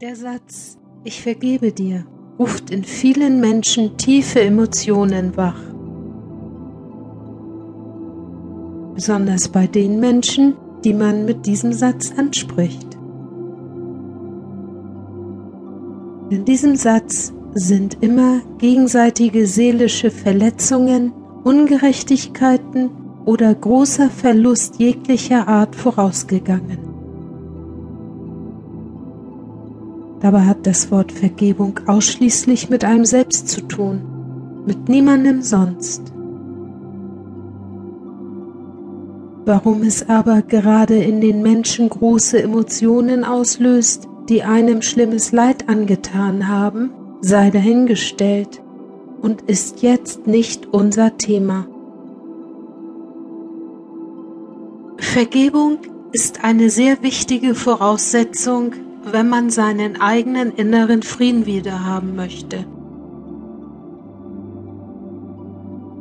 Der Satz Ich vergebe dir ruft in vielen Menschen tiefe Emotionen wach. Besonders bei den Menschen, die man mit diesem Satz anspricht. In diesem Satz sind immer gegenseitige seelische Verletzungen, Ungerechtigkeiten oder großer Verlust jeglicher Art vorausgegangen. Dabei hat das Wort Vergebung ausschließlich mit einem selbst zu tun, mit niemandem sonst. Warum es aber gerade in den Menschen große Emotionen auslöst, die einem schlimmes Leid angetan haben, sei dahingestellt und ist jetzt nicht unser Thema. Vergebung ist eine sehr wichtige Voraussetzung wenn man seinen eigenen inneren Frieden wiederhaben möchte.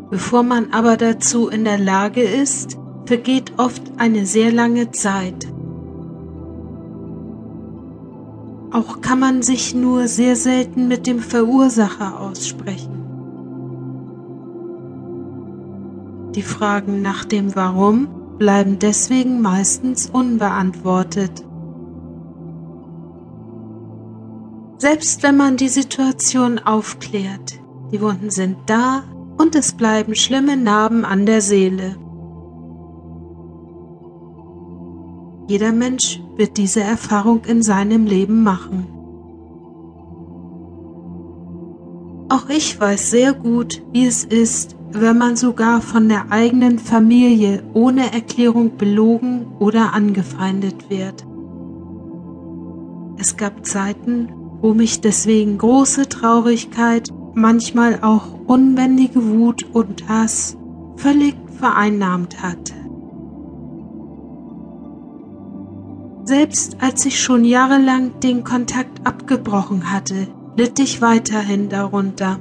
Bevor man aber dazu in der Lage ist, vergeht oft eine sehr lange Zeit. Auch kann man sich nur sehr selten mit dem Verursacher aussprechen. Die Fragen nach dem Warum bleiben deswegen meistens unbeantwortet. Selbst wenn man die Situation aufklärt, die Wunden sind da und es bleiben schlimme Narben an der Seele. Jeder Mensch wird diese Erfahrung in seinem Leben machen. Auch ich weiß sehr gut, wie es ist, wenn man sogar von der eigenen Familie ohne Erklärung belogen oder angefeindet wird. Es gab Zeiten, wo mich deswegen große Traurigkeit, manchmal auch unbändige Wut und Hass völlig vereinnahmt hatte. Selbst als ich schon jahrelang den Kontakt abgebrochen hatte, litt ich weiterhin darunter.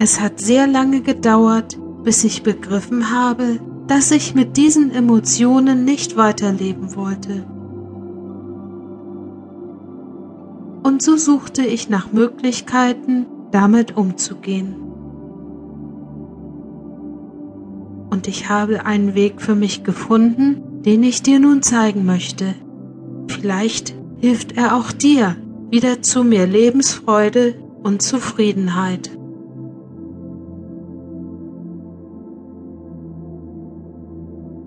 Es hat sehr lange gedauert, bis ich begriffen habe, dass ich mit diesen Emotionen nicht weiterleben wollte. Und so suchte ich nach Möglichkeiten, damit umzugehen. Und ich habe einen Weg für mich gefunden, den ich dir nun zeigen möchte. Vielleicht hilft er auch dir wieder zu mehr Lebensfreude und Zufriedenheit.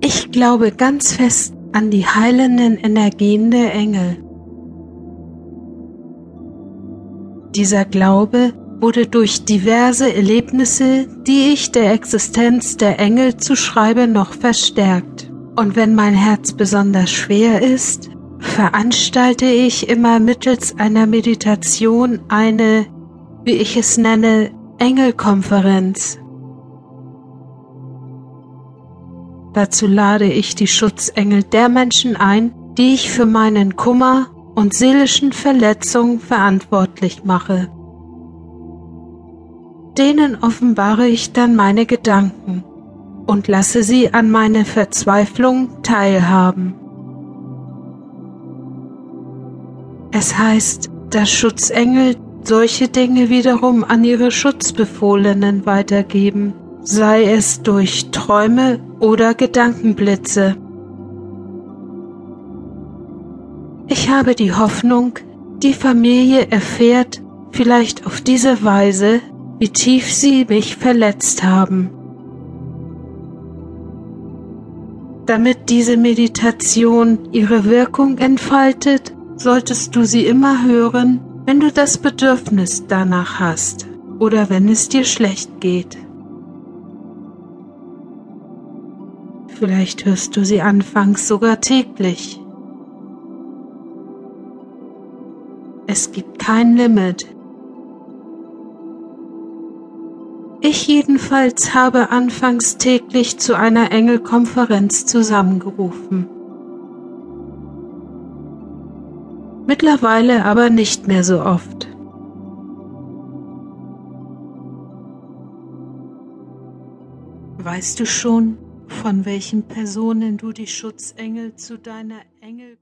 Ich glaube ganz fest an die heilenden Energien der Engel. Dieser Glaube wurde durch diverse Erlebnisse, die ich der Existenz der Engel zuschreibe, noch verstärkt. Und wenn mein Herz besonders schwer ist, veranstalte ich immer mittels einer Meditation eine, wie ich es nenne, Engelkonferenz. Dazu lade ich die Schutzengel der Menschen ein, die ich für meinen Kummer und seelischen Verletzungen verantwortlich mache. Denen offenbare ich dann meine Gedanken und lasse sie an meine Verzweiflung teilhaben. Es heißt, dass Schutzengel solche Dinge wiederum an ihre Schutzbefohlenen weitergeben, sei es durch Träume oder Gedankenblitze. Ich habe die Hoffnung, die Familie erfährt vielleicht auf diese Weise, wie tief sie mich verletzt haben. Damit diese Meditation ihre Wirkung entfaltet, solltest du sie immer hören, wenn du das Bedürfnis danach hast oder wenn es dir schlecht geht. Vielleicht hörst du sie anfangs sogar täglich. Es gibt kein Limit. Ich jedenfalls habe anfangs täglich zu einer Engelkonferenz zusammengerufen. Mittlerweile aber nicht mehr so oft. Weißt du schon, von welchen Personen du die Schutzengel zu deiner Engel